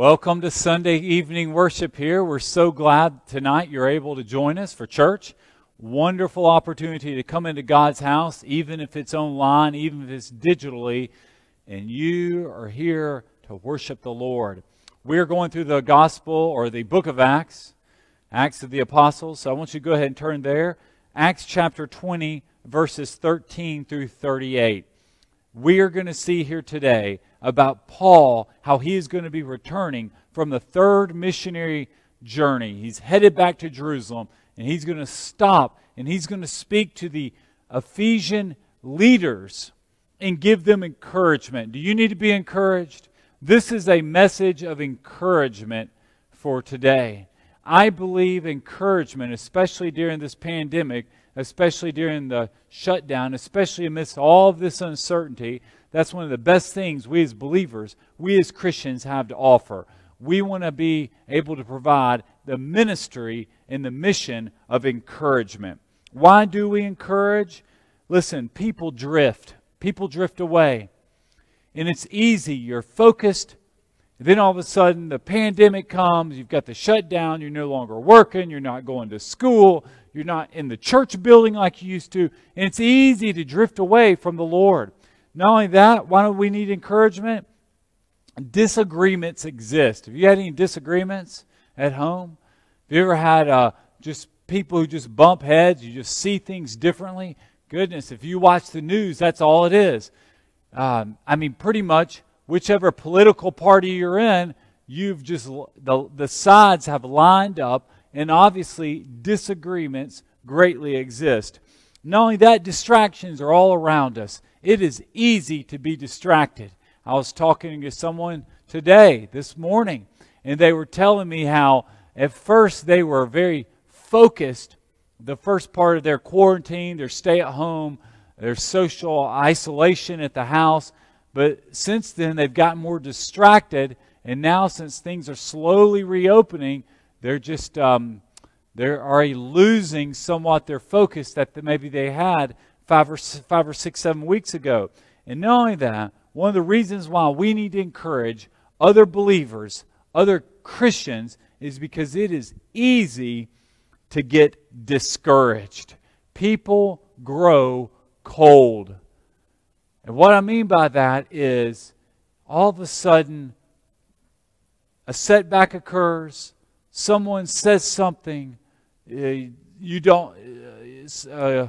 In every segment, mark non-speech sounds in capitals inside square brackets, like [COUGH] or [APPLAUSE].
Welcome to Sunday evening worship here. We're so glad tonight you're able to join us for church. Wonderful opportunity to come into God's house, even if it's online, even if it's digitally, and you are here to worship the Lord. We're going through the gospel or the book of Acts, Acts of the Apostles. So I want you to go ahead and turn there. Acts chapter 20, verses 13 through 38. We are going to see here today about Paul, how he is going to be returning from the third missionary journey. He's headed back to Jerusalem, and he's going to stop and he's going to speak to the Ephesian leaders and give them encouragement. Do you need to be encouraged? This is a message of encouragement for today. I believe encouragement, especially during this pandemic, especially during the shutdown, especially amidst all of this uncertainty, that's one of the best things we as believers, we as Christians have to offer. We want to be able to provide the ministry and the mission of encouragement. Why do we encourage? Listen, people drift. People drift away. And it's easy. You're focused. then all of a sudden, the pandemic comes. You've got the shutdown. You're no longer working. You're not going to school. You're not in the church building like you used to. And it's easy to drift away from the Lord. Not only that, why do we need encouragement? Disagreements exist. Have you had any disagreements at home? Have you ever had uh, just people who just bump heads? You just see things differently? Goodness, if you watch the news, that's all it is. Um, I mean, pretty much whichever political party you're in, you've just the the sides have lined up, and obviously disagreements greatly exist. Not only that, distractions are all around us. It is easy to be distracted. I was talking to someone today, this morning, and they were telling me how at first they were very focused the first part of their quarantine, their stay at home, their social isolation at the house. But since then, they've gotten more distracted, and now since things are slowly reopening, they're just um, they're already losing somewhat their focus that maybe they had five or, five or six, seven weeks ago. And not only that, one of the reasons why we need to encourage other believers, other Christians, is because it is easy to get discouraged. People grow cold. And what I mean by that is all of a sudden a setback occurs, someone says something, uh, you don't. Uh, uh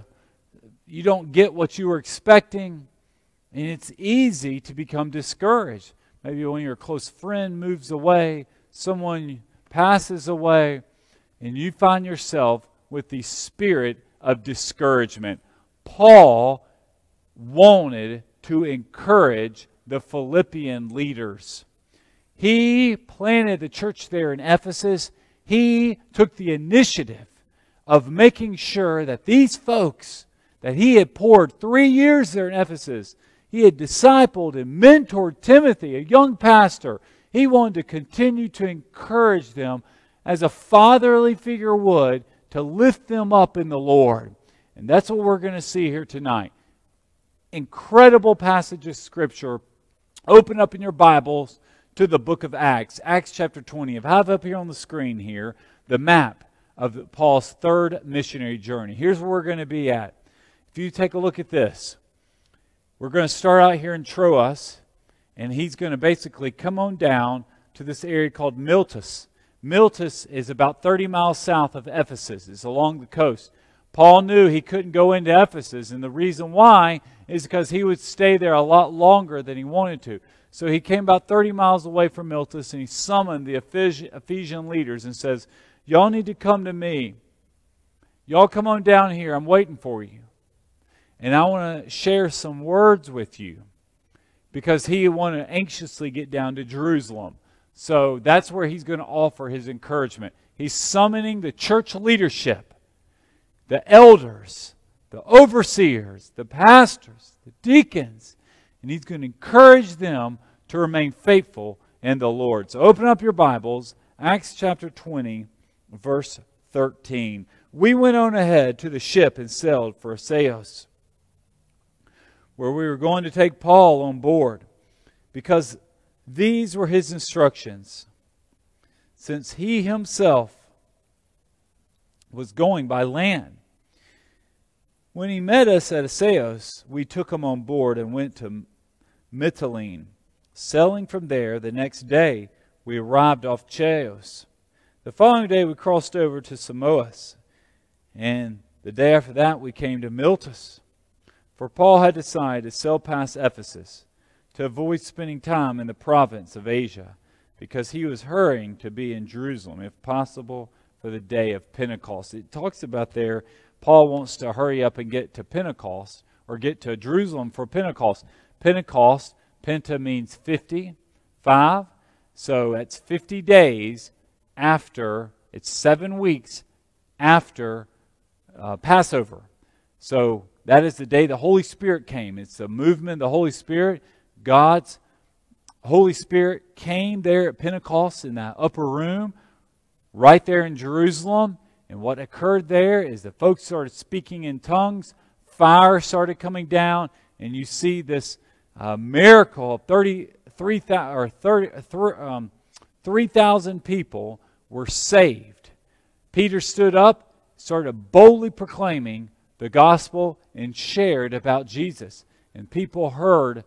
you don't get what you were expecting, and it's easy to become discouraged. Maybe when your close friend moves away, someone passes away, and you find yourself with the spirit of discouragement. Paul wanted to encourage the Philippian leaders. He planted the church there in Ephesus. He took the initiative of making sure that these folks that he had poured three years there in Ephesus. He had discipled and mentored Timothy, a young pastor. He wanted to continue to encourage them as a fatherly figure would to lift them up in the Lord. And that's what we're going to see here tonight. Incredible passage of Scripture. Open up in your Bibles to the book of Acts, Acts chapter 20. I have up here on the screen here the map of Paul's third missionary journey. Here's where we're going to be at. If you take a look at this, we're going to start out here in Troas, and he's going to basically come on down to this area called Miletus. Miletus is about 30 miles south of Ephesus, it's along the coast. Paul knew he couldn't go into Ephesus, and the reason why is because he would stay there a lot longer than he wanted to. So he came about 30 miles away from Miletus and he summoned the Ephesian leaders and says, Y'all need to come to me. Y'all come on down here. I'm waiting for you. And I want to share some words with you because he want to anxiously get down to Jerusalem. So that's where he's going to offer his encouragement. He's summoning the church leadership, the elders, the overseers, the pastors, the deacons, and he's going to encourage them to remain faithful in the Lord. So open up your Bibles, Acts chapter 20, verse 13. We went on ahead to the ship and sailed for Assos where we were going to take Paul on board because these were his instructions. since he himself was going by land. When he met us at Assos, we took him on board and went to Mytilene. Sailing from there, the next day we arrived off Chios. The following day we crossed over to Samos, and the day after that we came to Miletus. For Paul had decided to sail past Ephesus to avoid spending time in the province of Asia, because he was hurrying to be in Jerusalem, if possible, for the day of Pentecost. It talks about there, Paul wants to hurry up and get to Pentecost, or get to Jerusalem for Pentecost. Pentecost, Penta means 50, 5. So it's 50 days after, it's seven weeks after uh, Passover. So that is the day the Holy Spirit came. It's a movement the Holy Spirit. God's Holy Spirit came there at Pentecost in that upper room, right there in Jerusalem. And what occurred there is the folks started speaking in tongues, fire started coming down, and you see this uh, miracle of 33,000 or 30, um, 3,000 people were saved. Peter stood up, started boldly proclaiming the gospel, and shared about Jesus. And people heard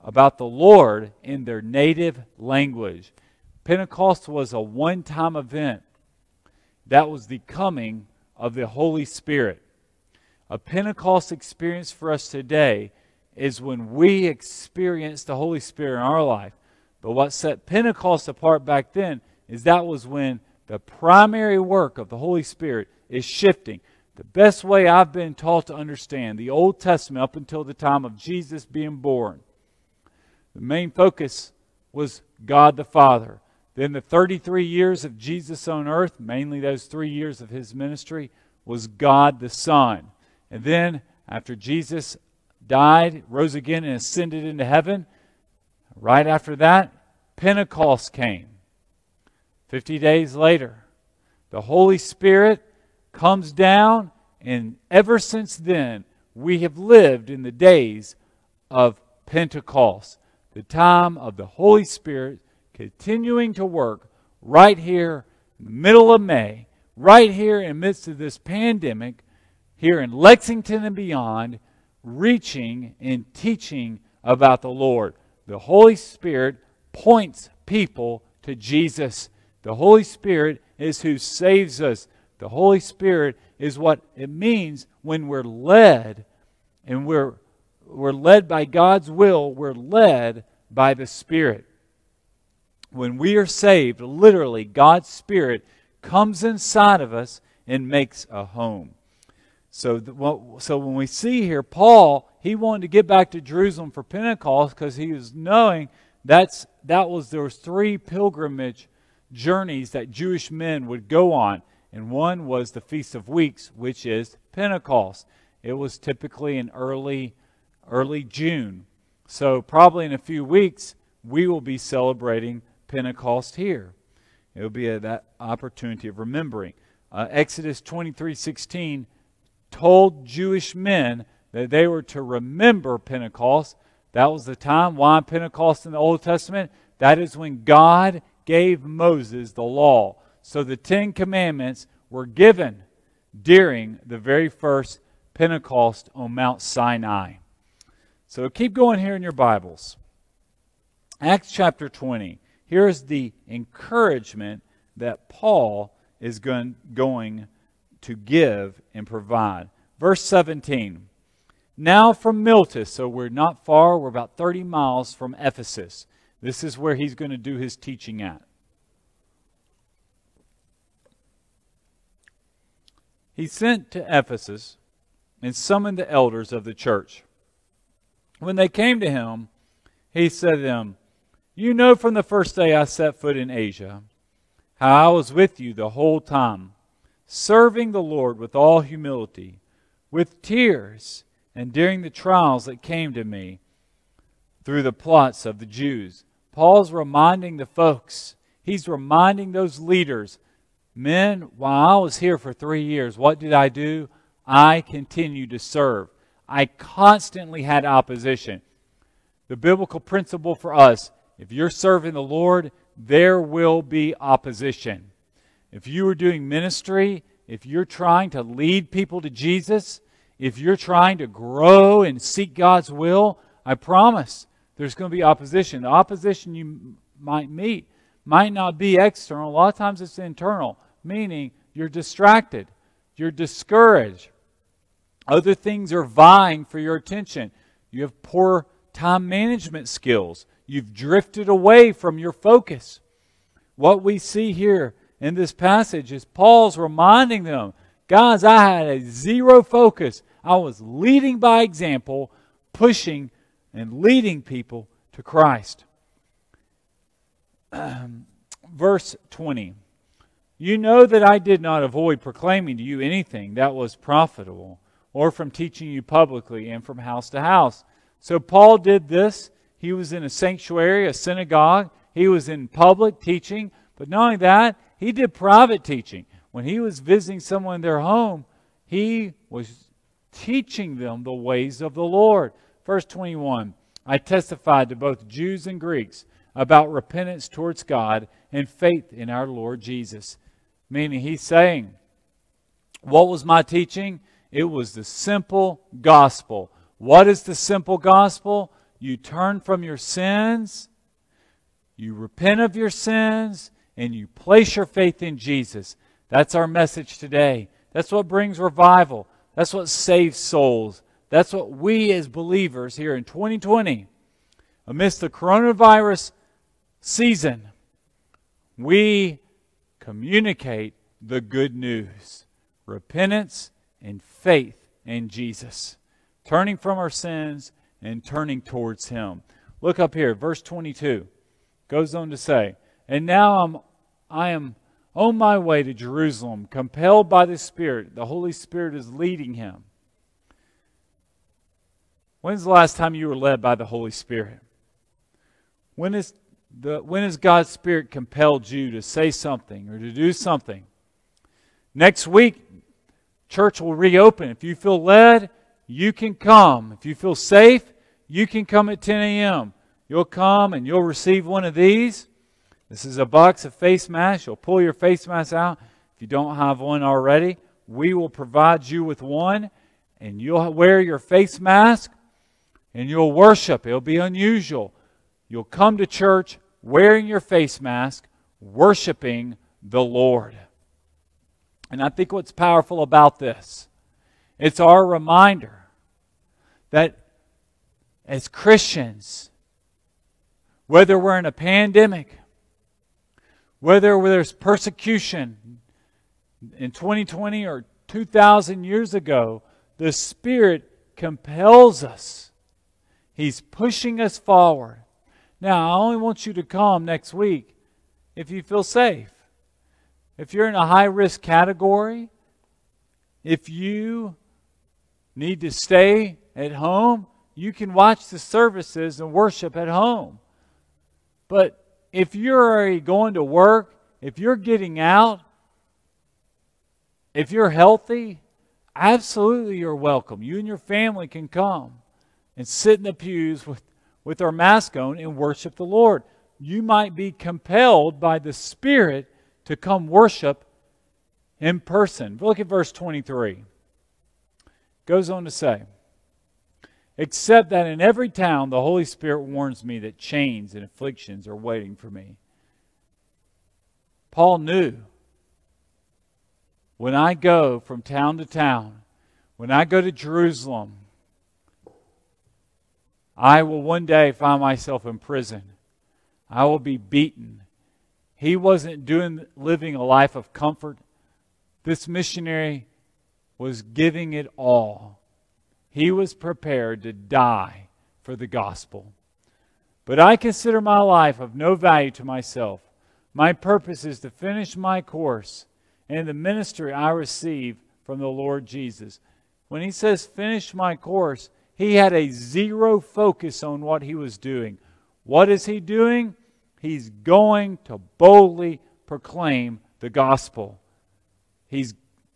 about the Lord in their native language. Pentecost was a one time event. That was the coming of the Holy Spirit. A Pentecost experience for us today is when we experience the Holy Spirit in our life. But what set Pentecost apart back then is that was when the primary work of the Holy Spirit is shifting. The best way I've been taught to understand the Old Testament up until the time of Jesus being born, the main focus was God the Father. Then the 33 years of Jesus on earth, mainly those three years of his ministry, was God the Son. And then, after Jesus died, rose again, and ascended into heaven. Right after that, Pentecost came. Fifty days later, the Holy Spirit comes down, and ever since then, we have lived in the days of Pentecost, the time of the Holy Spirit continuing to work right here in the middle of May, right here in the midst of this pandemic, here in Lexington and beyond, reaching and teaching about the Lord. The Holy Spirit points people to Jesus. The Holy Spirit is who saves us. The Holy Spirit is what it means when we're led and we're, we're led by God's will, we're led by the Spirit. When we are saved, literally, God's Spirit comes inside of us and makes a home. So, the, so when we see here, Paul, he wanted to get back to Jerusalem for Pentecost because he was knowing that's that was there was three pilgrimage journeys that Jewish men would go on, and one was the Feast of Weeks, which is Pentecost. It was typically in early early June. So probably in a few weeks we will be celebrating Pentecost here. It will be a, that opportunity of remembering. Uh, Exodus twenty three sixteen told Jewish men that they were to remember Pentecost. That was the time. Why Pentecost in the Old Testament? That is when God gave Moses the law. So the Ten Commandments were given during the very first Pentecost on Mount Sinai. So keep going here in your Bibles. Acts chapter 20. Here's the encouragement that Paul is going, to give and provide. Verse 17. Now from Miletus, so we're not far, we're about 30 miles from Ephesus. This is where he's going to do his teaching at. He sent to Ephesus and summoned the elders of the church. When they came to him, he said to them, You know from the first day I set foot in Asia how I was with you the whole time serving the Lord with all humility, with tears, and during the trials that came to me through the plots of the Jews. Paul's reminding the folks, he's reminding those leaders, men, while I was here for three years, what did I do? I continued to serve. I constantly had opposition. The biblical principle for us if you're serving the Lord, there will be opposition. If you are doing ministry, if you're trying to lead people to Jesus, if you're trying to grow and seek God's will, I promise there's going to be opposition. The opposition you might meet might not be external. A lot of times it's internal, meaning you're distracted, you're discouraged. Other things are vying for your attention. You have poor time management skills. You've drifted away from your focus. What we see here in this passage is Paul's reminding them guys, I had a zero focus. I was leading by example, pushing and leading people to Christ. [CLEARS THROAT] verse 20. You know that I did not avoid proclaiming to you anything that was profitable, or from teaching you publicly and from house to house. So Paul did this. He was in a sanctuary, a synagogue. He was in public teaching. But not only that, he did private teaching. When he was visiting someone in their home, he was teaching them the ways of the Lord. Verse 21 I testified to both Jews and Greeks about repentance towards God and faith in our Lord Jesus. Meaning, he's saying, What was my teaching? It was the simple gospel. What is the simple gospel? You turn from your sins, you repent of your sins, and you place your faith in Jesus. That's our message today. That's what brings revival. That's what saves souls. That's what we as believers here in 2020, amidst the coronavirus season, we communicate the good news repentance and faith in Jesus, turning from our sins and turning towards Him. Look up here, verse 22 goes on to say, And now I'm, I am on my way to Jerusalem, compelled by the Spirit. The Holy Spirit is leading him. When's the last time you were led by the Holy Spirit? When is the when has God's Spirit compelled you to say something or to do something? Next week, church will reopen. If you feel led, you can come. If you feel safe, you can come at 10 a.m. You'll come and you'll receive one of these. This is a box of face masks. You'll pull your face mask out. If you don't have one already, we will provide you with one, and you'll wear your face mask and you'll worship. It'll be unusual. You'll come to church wearing your face mask, worshiping the Lord. And I think what's powerful about this, it's our reminder that as Christians, whether we're in a pandemic, whether there's persecution in 2020 or 2,000 years ago, the Spirit compels us. He's pushing us forward. Now, I only want you to come next week if you feel safe. If you're in a high risk category, if you need to stay at home, you can watch the services and worship at home. But if you're already going to work, if you're getting out, if you're healthy, absolutely you're welcome. You and your family can come and sit in the pews with, with our mask on and worship the Lord. You might be compelled by the Spirit to come worship in person. Look at verse 23. Goes on to say, except that in every town the Holy Spirit warns me that chains and afflictions are waiting for me. Paul knew when I go from town to town, when I go to Jerusalem, I will one day find myself in prison. I will be beaten. He wasn't doing living a life of comfort. This missionary was giving it all. He was prepared to die for the gospel. But I consider my life of no value to myself. My purpose is to finish my course and the ministry I receive from the Lord Jesus. When he says finish my course, he had a zero focus on what he was doing. What is he doing? He's going to boldly proclaim the gospel. He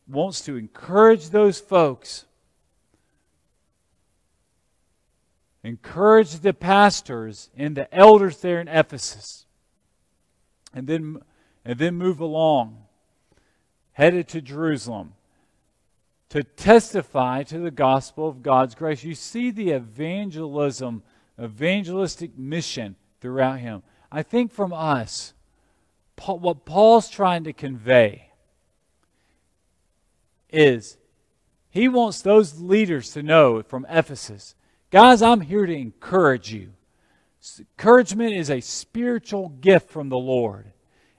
wants to encourage those folks encourage the pastors and the elders there in Ephesus. and then, and then move along, headed to Jerusalem to testify to the gospel of God's grace. You see the evangelism, evangelistic mission throughout him. I think from us, Paul, what Paul's trying to convey is he wants those leaders to know from Ephesus, guys, I'm here to encourage you. Encouragement is a spiritual gift from the Lord.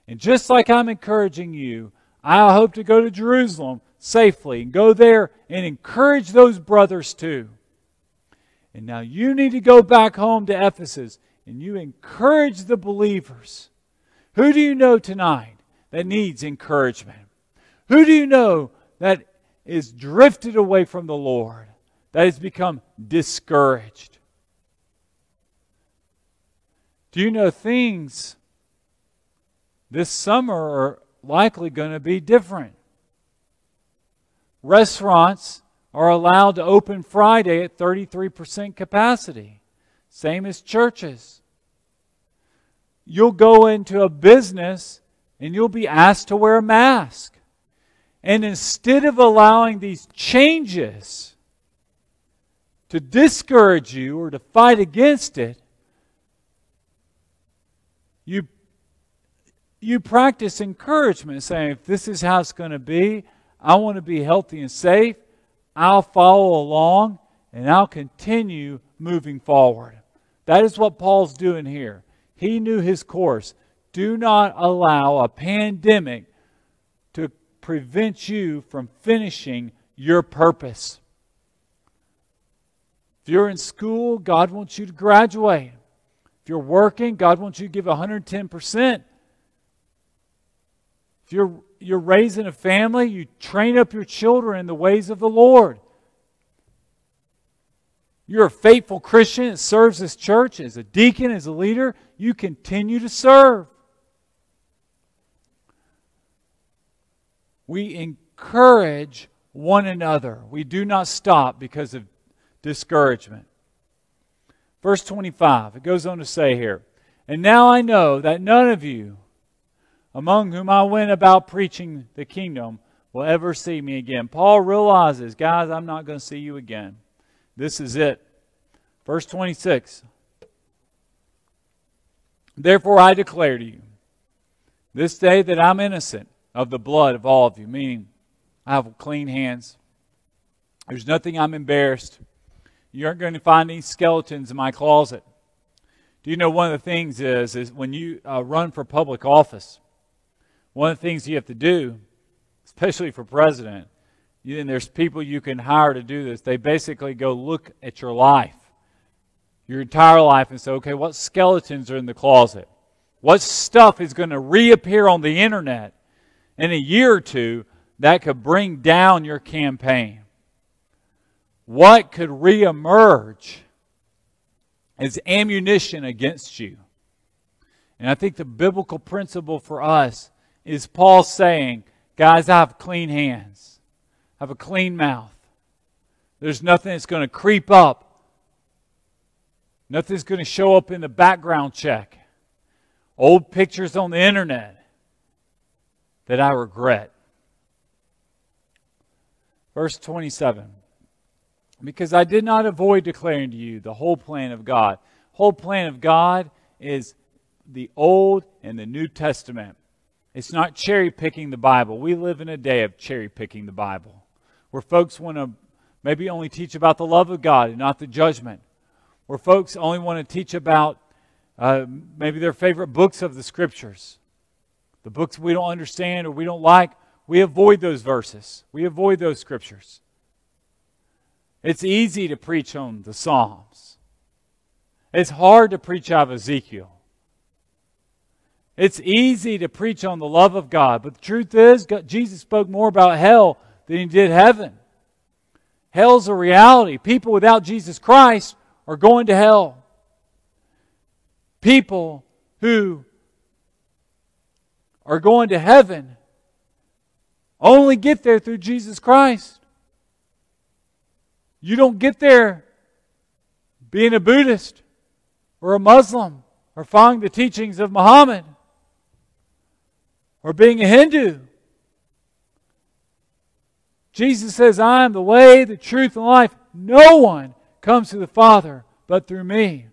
And just like I'm encouraging you, I hope to go to Jerusalem safely and go there and encourage those brothers too. And now you need to go back home to Ephesus and you encourage the believers. Who do you know tonight that needs encouragement? Who do you know that is drifted away from the Lord, that has become discouraged? Do you know things this summer are likely going to be different? Restaurants are allowed to open Friday at 33% capacity, same as churches. You'll go into a business and you'll be asked to wear a mask. And instead of allowing these changes to discourage you or to fight against it, you, you practice encouragement, saying, if this is how it's going to be, I want to be healthy and safe. I'll follow along and I'll continue moving forward. That is what Paul's doing here. He knew his course. Do not allow a pandemic to prevent you from finishing your purpose. If you're in school, God wants you to graduate. If you're working, God wants you to give 110%. If you're you're raising a family, you train up your children in the ways of the Lord. You're a faithful Christian that serves this church as a deacon, as a leader. You continue to serve. We encourage one another. We do not stop because of discouragement. Verse 25, it goes on to say here, And now I know that none of you among whom I went about preaching the kingdom will ever see me again. Paul realizes, guys, I'm not going to see you again. This is it. Verse 26. Therefore I declare to you this day that I'm innocent of the blood of all of you, meaning I have clean hands. There's nothing I'm embarrassed. You aren't going to find any skeletons in my closet. Do you know one of the things is, is when you uh, run for public office, one of the things you have to do, especially for president, you, and there's people you can hire to do this, they basically go look at your life, your entire life, and say, okay, what skeletons are in the closet? What stuff is going to reappear on the internet in a year or two that could bring down your campaign? What could reemerge as ammunition against you? And I think the biblical principle for us is Paul saying, guys, I have clean hands, I have a clean mouth. There's nothing that's going to creep up. Nothing's going to show up in the background check. Old pictures on the internet that I regret. Verse 27 Because I did not avoid declaring to you the whole plan of God. Whole plan of God is the Old and the New Testament. It's not cherry picking the Bible. We live in a day of cherry picking the Bible where folks want to maybe only teach about the love of God and not the judgment, where folks only want to teach about uh, maybe their favorite books of the scriptures, the books we don't understand or we don't like. We avoid those verses, we avoid those scriptures. It's easy to preach on the Psalms. It's hard to preach out of Ezekiel. It's easy to preach on the love of God, but the truth is, God, Jesus spoke more about hell than he did heaven. Hell's a reality. People without Jesus Christ are going to hell. People who are going to heaven only get there through Jesus Christ. You don't get there being a Buddhist or a Muslim or following the teachings of Muhammad. Or being a Hindu. Jesus says, I am the way, the truth, and life. No one comes to the Father but through me.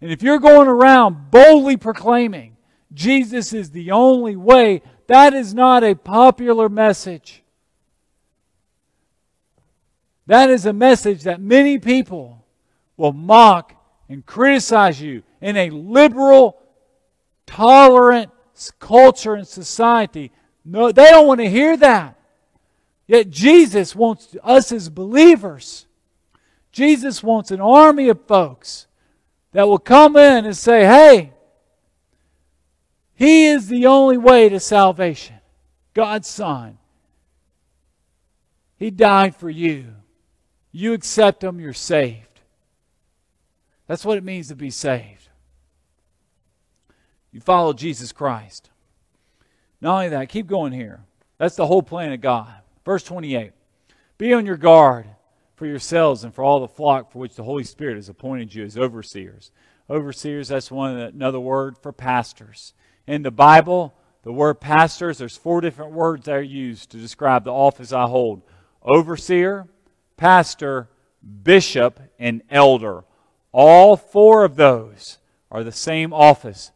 And if you're going around boldly proclaiming Jesus is the only way, that is not a popular message. That is a message that many people will mock and criticize you in a liberal, tolerant culture and society. No, they don't want to hear that. Yet Jesus wants us as believers. Jesus wants an army of folks that will come in and say, hey, He is the only way to salvation. God's Son. He died for you. You accept Him, you're saved. That's what it means to be saved. You follow Jesus Christ. Not only that, keep going here. That's the whole plan of God. Verse 28 Be on your guard for yourselves and for all the flock for which the Holy Spirit has appointed you as overseers. Overseers, that's one another word for pastors. In the Bible, the word pastors, there's four different words that are used to describe the office I hold overseer, pastor, bishop, and elder. All four of those are the same office.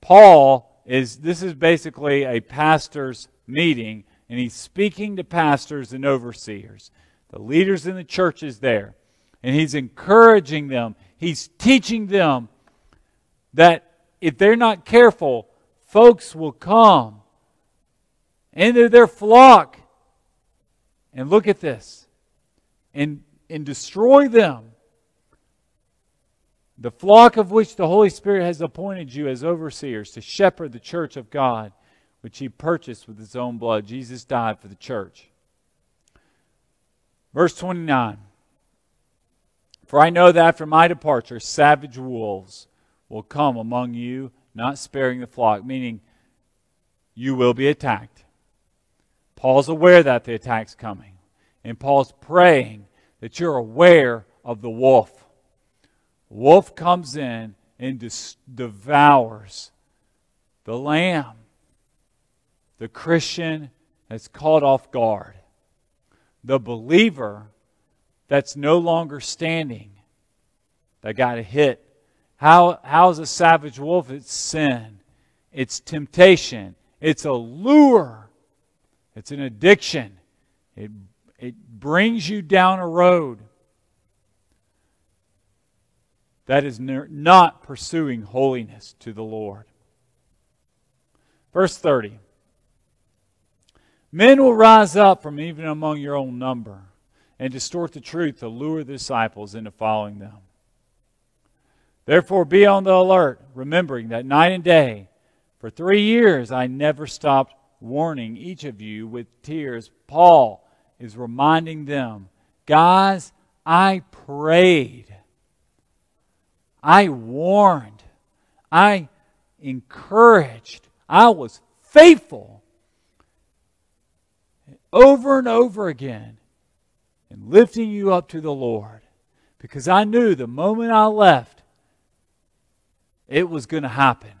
Paul is, this is basically a pastor's meeting, and he's speaking to pastors and overseers, the leaders in the churches there. And he's encouraging them, he's teaching them that if they're not careful, folks will come into their flock and look at this and, and destroy them the flock of which the Holy Spirit has appointed you as overseers to shepherd the church of God, which he purchased with his own blood. Jesus died for the church. Verse 29 For I know that after my departure, savage wolves will come among you, not sparing the flock, meaning you will be attacked. Paul's aware that the attack's coming. And Paul's praying that you're aware of the wolf wolf comes in and devours the lamb. The Christian that's caught off guard. The believer that's no longer standing that got a hit. How, how is a savage wolf? It's sin, it's temptation, it's a lure, it's an addiction. It, it brings you down a road that is not pursuing holiness to the Lord. Verse 30 Men will rise up from even among your own number and distort the truth to lure the disciples into following them. Therefore, be on the alert, remembering that night and day, for three years, I never stopped warning each of you with tears. Paul is reminding them, guys, I prayed I warned. I encouraged. I was faithful over and over again in lifting you up to the Lord because I knew the moment I left, it was going to happen.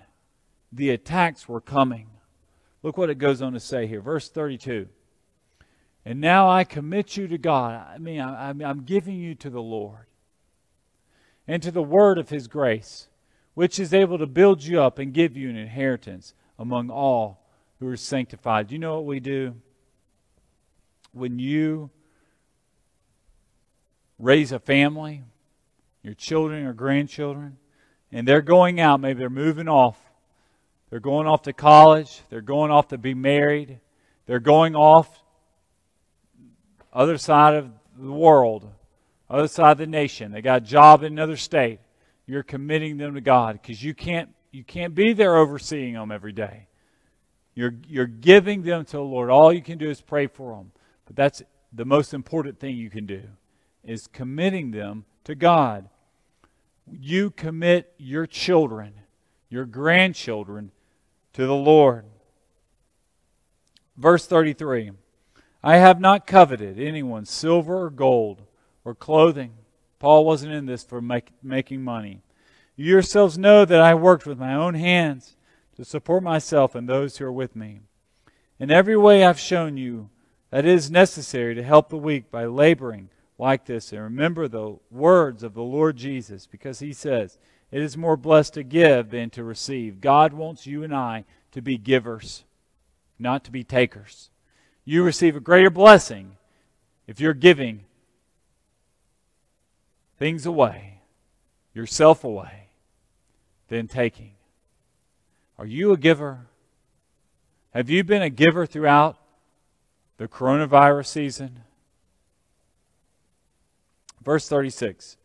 The attacks were coming. Look what it goes on to say here. Verse 32. And now I commit you to God. I mean, I, am giving you to the Lord and to the word of his grace, which is able to build you up and give you an inheritance among all who are sanctified. You know what we do? When you raise a family, your children or grandchildren, and they're going out, maybe they're moving off. They're going off to college, they're going off to be married, they're going off other side of the world other side of the nation. They got a job in another state. You're committing them to God because you can't you can't be there overseeing them every day. You're you're giving them to the Lord. All you can do is pray for them. But that's the most important thing you can do is committing them to God. You commit your children, your grandchildren to the Lord. Verse 33 I have not coveted anyone's silver or gold or clothing. Paul wasn't in this for make, making money. You yourselves know that I worked with my own hands to support myself and those who are with me. In every way I've shown you that it is necessary to help the weak by laboring like this. And remember the words of the Lord Jesus, because he says, It is more blessed to give than to receive. God wants you and I to be givers, not to be takers. You receive a greater blessing if you're giving things away, yourself away, than taking. Are you a giver? Have you been a giver throughout the coronavirus season? Verse 36.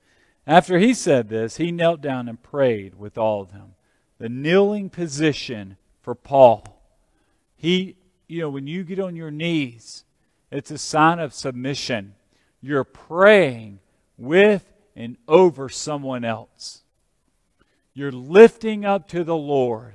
After he said this, he knelt down and prayed with all of them. The kneeling position for Paul. He, you know, when you get on your knees, it's a sign of submission. You're praying with and over someone else. You're lifting up to the Lord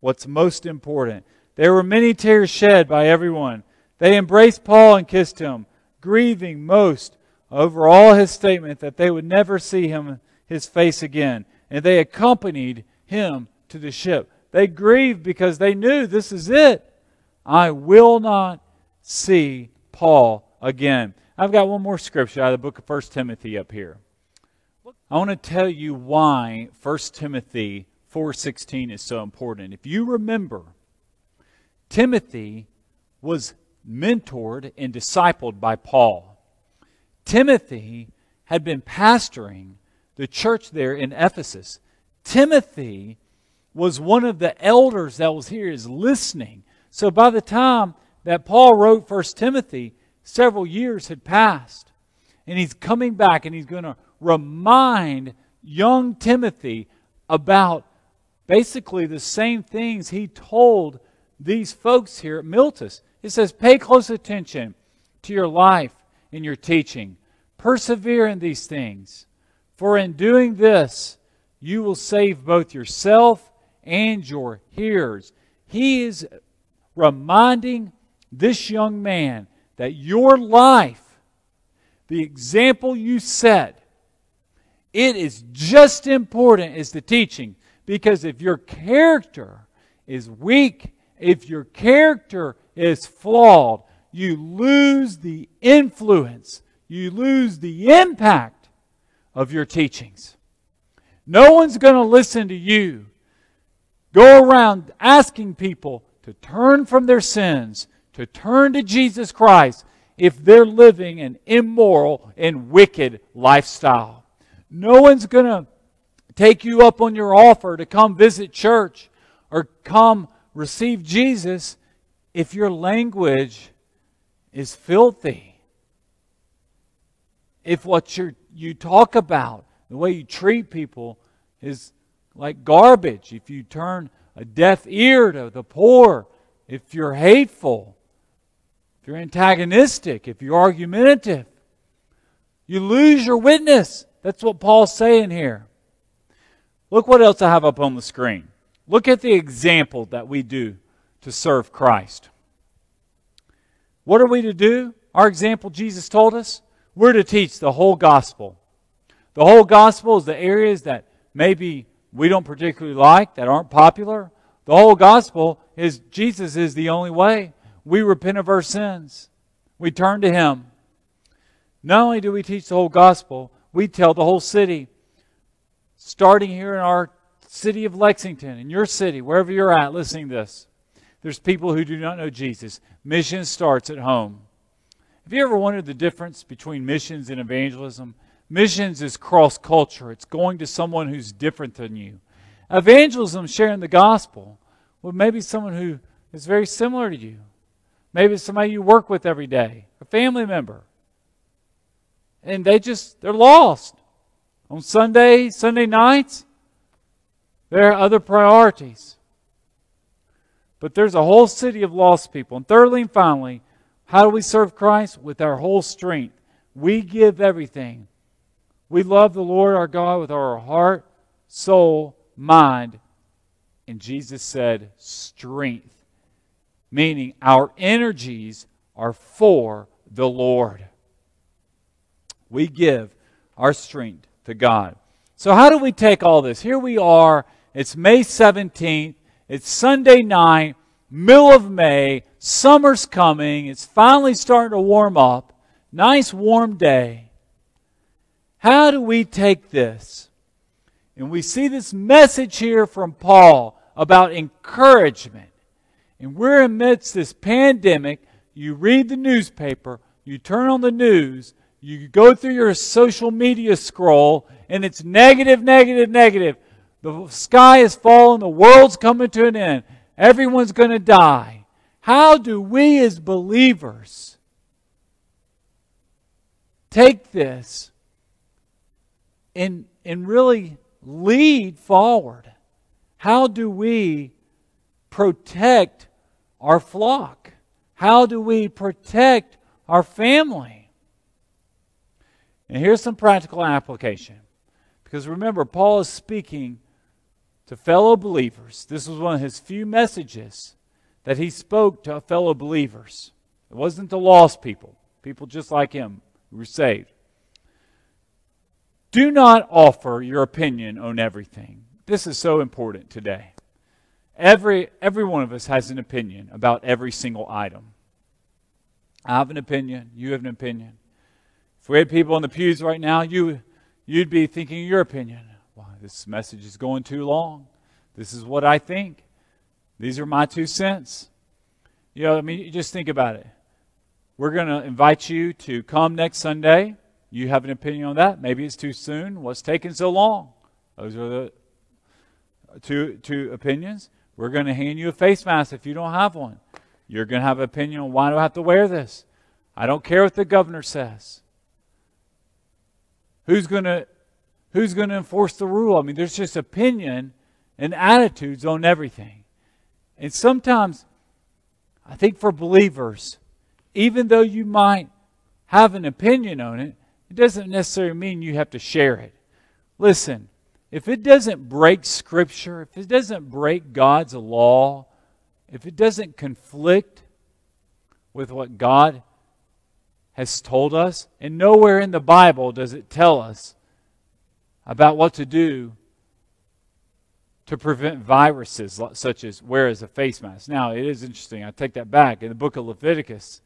what's most important. There were many tears shed by everyone. They embraced Paul and kissed him, grieving most over all his statement that they would never see him his face again. And they accompanied him to the ship. They grieved because they knew this is it. I will not see Paul again. I've got one more scripture out of the book of 1 Timothy up here. I want to tell you why 1 Timothy 4:16 is so important. If you remember, Timothy was mentored and discipled by Paul. Timothy had been pastoring the church there in Ephesus. Timothy was one of the elders that was here is listening. So by the time that Paul wrote First Timothy, several years had passed. And he's coming back and he's going to remind young Timothy about basically the same things he told these folks here at Miletus. It says, pay close attention to your life and your teaching. Persevere in these things. For in doing this, you will save both yourself and your hearers. He is reminding this young man that your life, the example you set, it is just important as the teaching. Because if your character is weak, if your character is flawed, you lose the influence, you lose the impact of your teachings. No one's going to listen to you. Go around asking people to turn from their sins, to turn to Jesus Christ, if they're living an immoral and wicked lifestyle. No one's going to take you up on your offer to come visit church or come receive Jesus if your language is filthy. If what you you talk about, the way you treat people, is like garbage. If you turn a deaf ear to the poor, if you're hateful, if you're antagonistic, if you're argumentative, you lose your witness. That's what Paul's saying here. Look what else I have up on the screen. Look at the example that we do to serve Christ. What are we to do? Our example, Jesus told us, we're to teach the whole gospel. The whole gospel is the areas that maybe we don't particularly like, that aren't popular. The whole gospel is Jesus is the only way. We repent of our sins. We turn to Him. Not only do we teach the whole gospel, we tell the whole city. Starting here in our city of Lexington, in your city, wherever you're at listening to this, there's people who do not know Jesus. Mission starts at home. Have you ever wondered the difference between missions and evangelism? Missions is cross culture, it's going to someone who's different than you. Evangelism, sharing the gospel, with maybe someone who is very similar to you. Maybe it's somebody you work with every day, a family member. And they just, they're lost. On Sunday, Sunday nights, there are other priorities. But there's a whole city of lost people. And thirdly and finally, how do we serve Christ? With our whole strength. We give everything. We love the Lord our God with our heart, soul, mind, and Jesus said strength, meaning our energies are for the Lord. We give our strength to God. So, how do we take all this? Here we are. It's May 17th. It's Sunday night, middle of May, Summer's coming. It's finally starting to warm up. Nice warm day. How do we take this? And we see this message here from Paul about encouragement. And we're amidst this pandemic. You read the newspaper, you turn on the news, you go through your social media scroll, and it's negative, negative, negative. The sky is falling, the world's coming to an end, everyone's going to die. How do we as believers take this and, and really lead forward? How do we protect our flock? How do we protect our family? And here's some practical application. Because remember, Paul is speaking to fellow believers. This was one of his few messages that he spoke to fellow believers. It wasn't to lost people, people just like him who were saved. Do not offer your opinion on everything. This is so important today. Every, every one of us has an opinion about every single item. I have an opinion. You have an opinion. If we had people in the pews right now, you, you'd be thinking your opinion. Well, this message is going too long. This is what I think. These are my two cents. You know, I mean, just think about it. We're going to invite you to come next Sunday. You have an opinion on that. Maybe it's too soon. What's taking so long? Those are the two, two opinions. We're going to hand you a face mask if you don't have one. You're going to have an opinion on why do I have to wear this? I don't care what the governor says. Who's going to who's going to enforce the rule? I mean, there's just opinion and attitudes on everything. And sometimes I think for believers, even though you might have an opinion on it, it doesn't necessarily mean you have to share it. Listen, if it doesn't break Scripture, if it doesn't break God's law, if it doesn't conflict with what God has told us, and nowhere in the Bible does it tell us about what to do to prevent viruses such as wear as a face mask. Now, it is interesting. I take that back. In the book of Leviticus,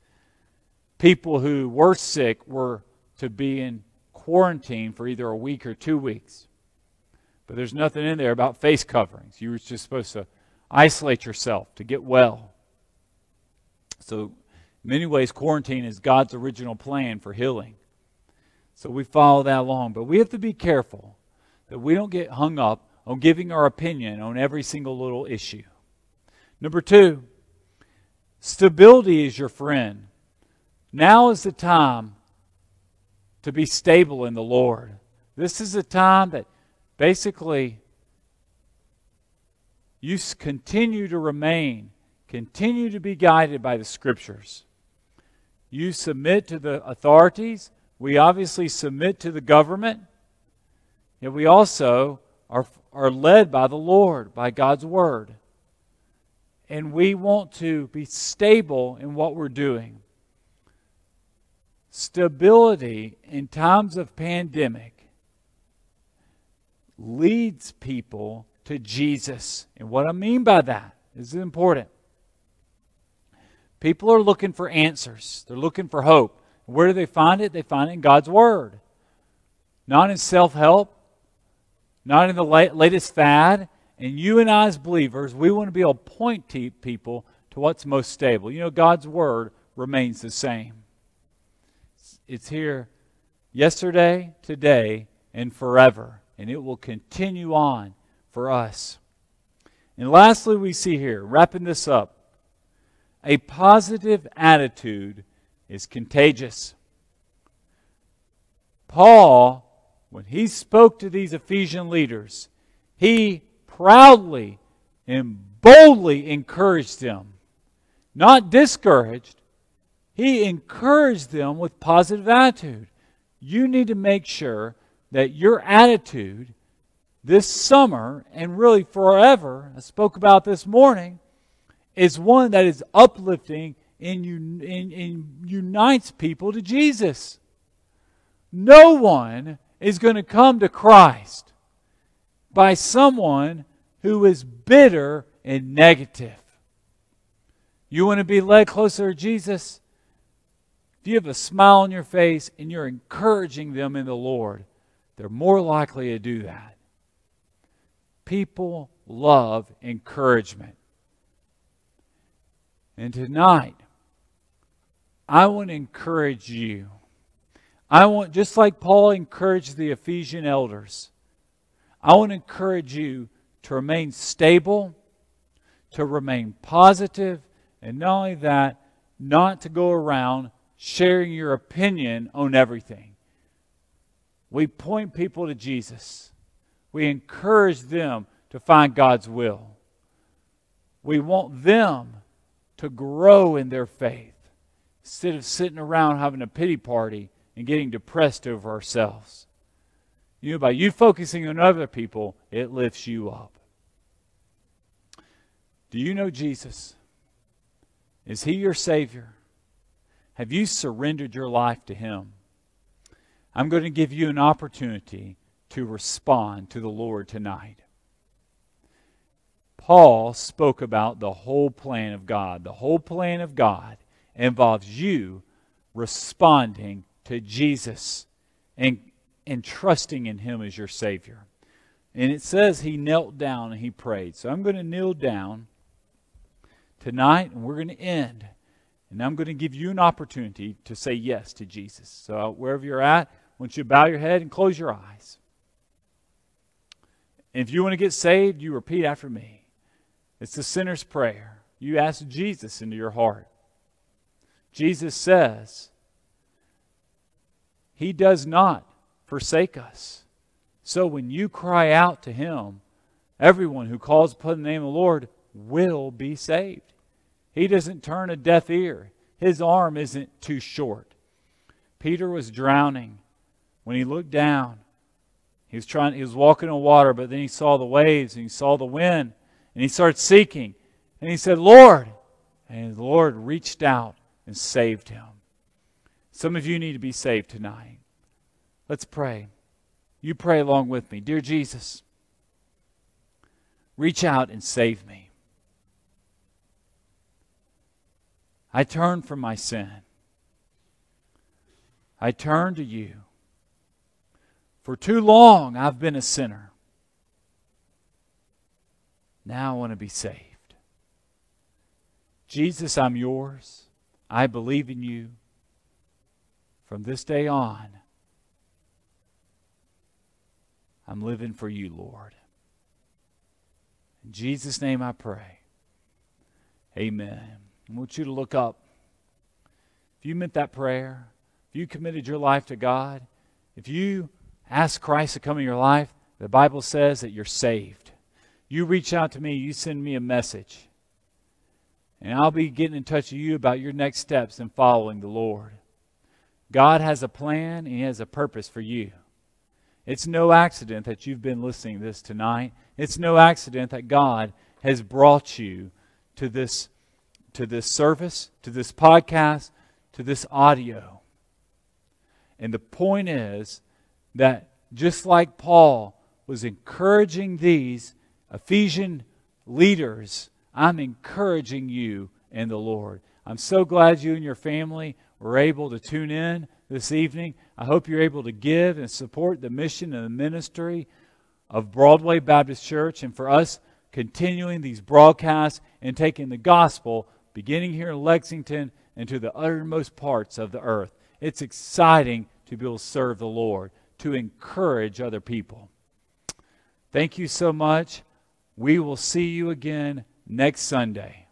people who were sick were to be in quarantine for either a week or two weeks. But there's nothing in there about face coverings. You were just supposed to isolate yourself to get well. So, in many ways, quarantine is God's original plan for healing. So we follow that along. But we have to be careful that we don't get hung up on giving our opinion on every single little issue. Number two, stability is your friend. Now is the time to be stable in the Lord. This is a time that Basically, you continue to remain, continue to be guided by the Scriptures. You submit to the authorities. We obviously submit to the government. Yet we also are, are led by the Lord, by God's Word. And we want to be stable in what we're doing. Stability in times of pandemic leads people to Jesus. And what I mean by that is important. People are looking for answers, they're looking for hope. Where do they find it? They find it in God's Word. Not in self help, not in the latest fad. And you and I, as believers, we want to be able to point to people to what's most stable. You know, God's Word remains the same. It's here yesterday, today, and forever and it will continue on for us. And lastly, we see here, wrapping this up, a positive attitude is contagious. Paul, when he spoke to these Ephesian leaders, he proudly and boldly encouraged them, not discouraged. He encouraged them with positive attitude. You need to make sure that your attitude this summer and really forever, I spoke about this morning, is one that is uplifting and, un- and, and unites people to Jesus. No one is going to come to Christ by someone who is bitter and negative. You want to be led closer to Jesus? If you have a smile on your face and you're encouraging them in the Lord, they're more likely to do that. People love encouragement. And tonight, I want to encourage you. I want, just like Paul encouraged the Ephesian elders, I want to encourage you to remain stable, to remain positive, and not only that, not to go around sharing your opinion on everything. We point people to Jesus. We encourage them to find God's will. We want them to grow in their faith instead of sitting around having a pity party and getting depressed over ourselves. You know, by you focusing on other people, it lifts you up. Do you know Jesus? Is he your Savior? Have you surrendered your life to him? I'm going to give you an opportunity to respond to the Lord tonight. Paul spoke about the whole plan of God. The whole plan of God involves you responding to Jesus and, and trusting in Him as your Savior. And it says he knelt down and he prayed. So I'm going to kneel down tonight and we're going to end. And I'm going to give you an opportunity to say yes to Jesus. So wherever you're at, want you to bow your head and close your eyes. If you want to get saved, you repeat after me. It's the sinner's prayer. You ask Jesus into your heart. Jesus says, He does not forsake us. So when you cry out to Him, everyone who calls upon the name of the Lord will be saved. He doesn't turn a deaf ear, His arm isn't too short. Peter was drowning. When he looked down, he was trying he was walking on water, but then he saw the waves and he saw the wind and he started seeking. And he said, Lord. And the Lord reached out and saved him. Some of you need to be saved tonight. Let's pray. You pray along with me. Dear Jesus, reach out and save me. I turn from my sin. I turn to you. For too long I've been a sinner. Now I want to be saved. Jesus, I'm yours. I believe in you. From this day on, I'm living for you, Lord. In Jesus' name I pray. Amen. I want you to look up. If you meant that prayer, if you committed your life to God, if you ask Christ to come in your life, the Bible says that you're saved. You reach out to me, you send me a message. And I'll be getting in touch with you about your next steps in following the Lord. God has a plan and He has a purpose for you. It's no accident that you've been listening to this tonight. It's no accident that God has brought you to this, to this service, to this podcast, to this audio. And the point is that just like Paul was encouraging these Ephesian leaders, I'm encouraging you in the Lord. I'm so glad you and your family were able to tune in this evening. I hope you're able to give and support the mission and the ministry of Broadway Baptist Church and for us continuing these broadcasts and taking the gospel beginning here in Lexington into the uttermost parts of the earth. It's exciting to be able to serve the Lord, to encourage other people. Thank you so much. We will see you again next Sunday.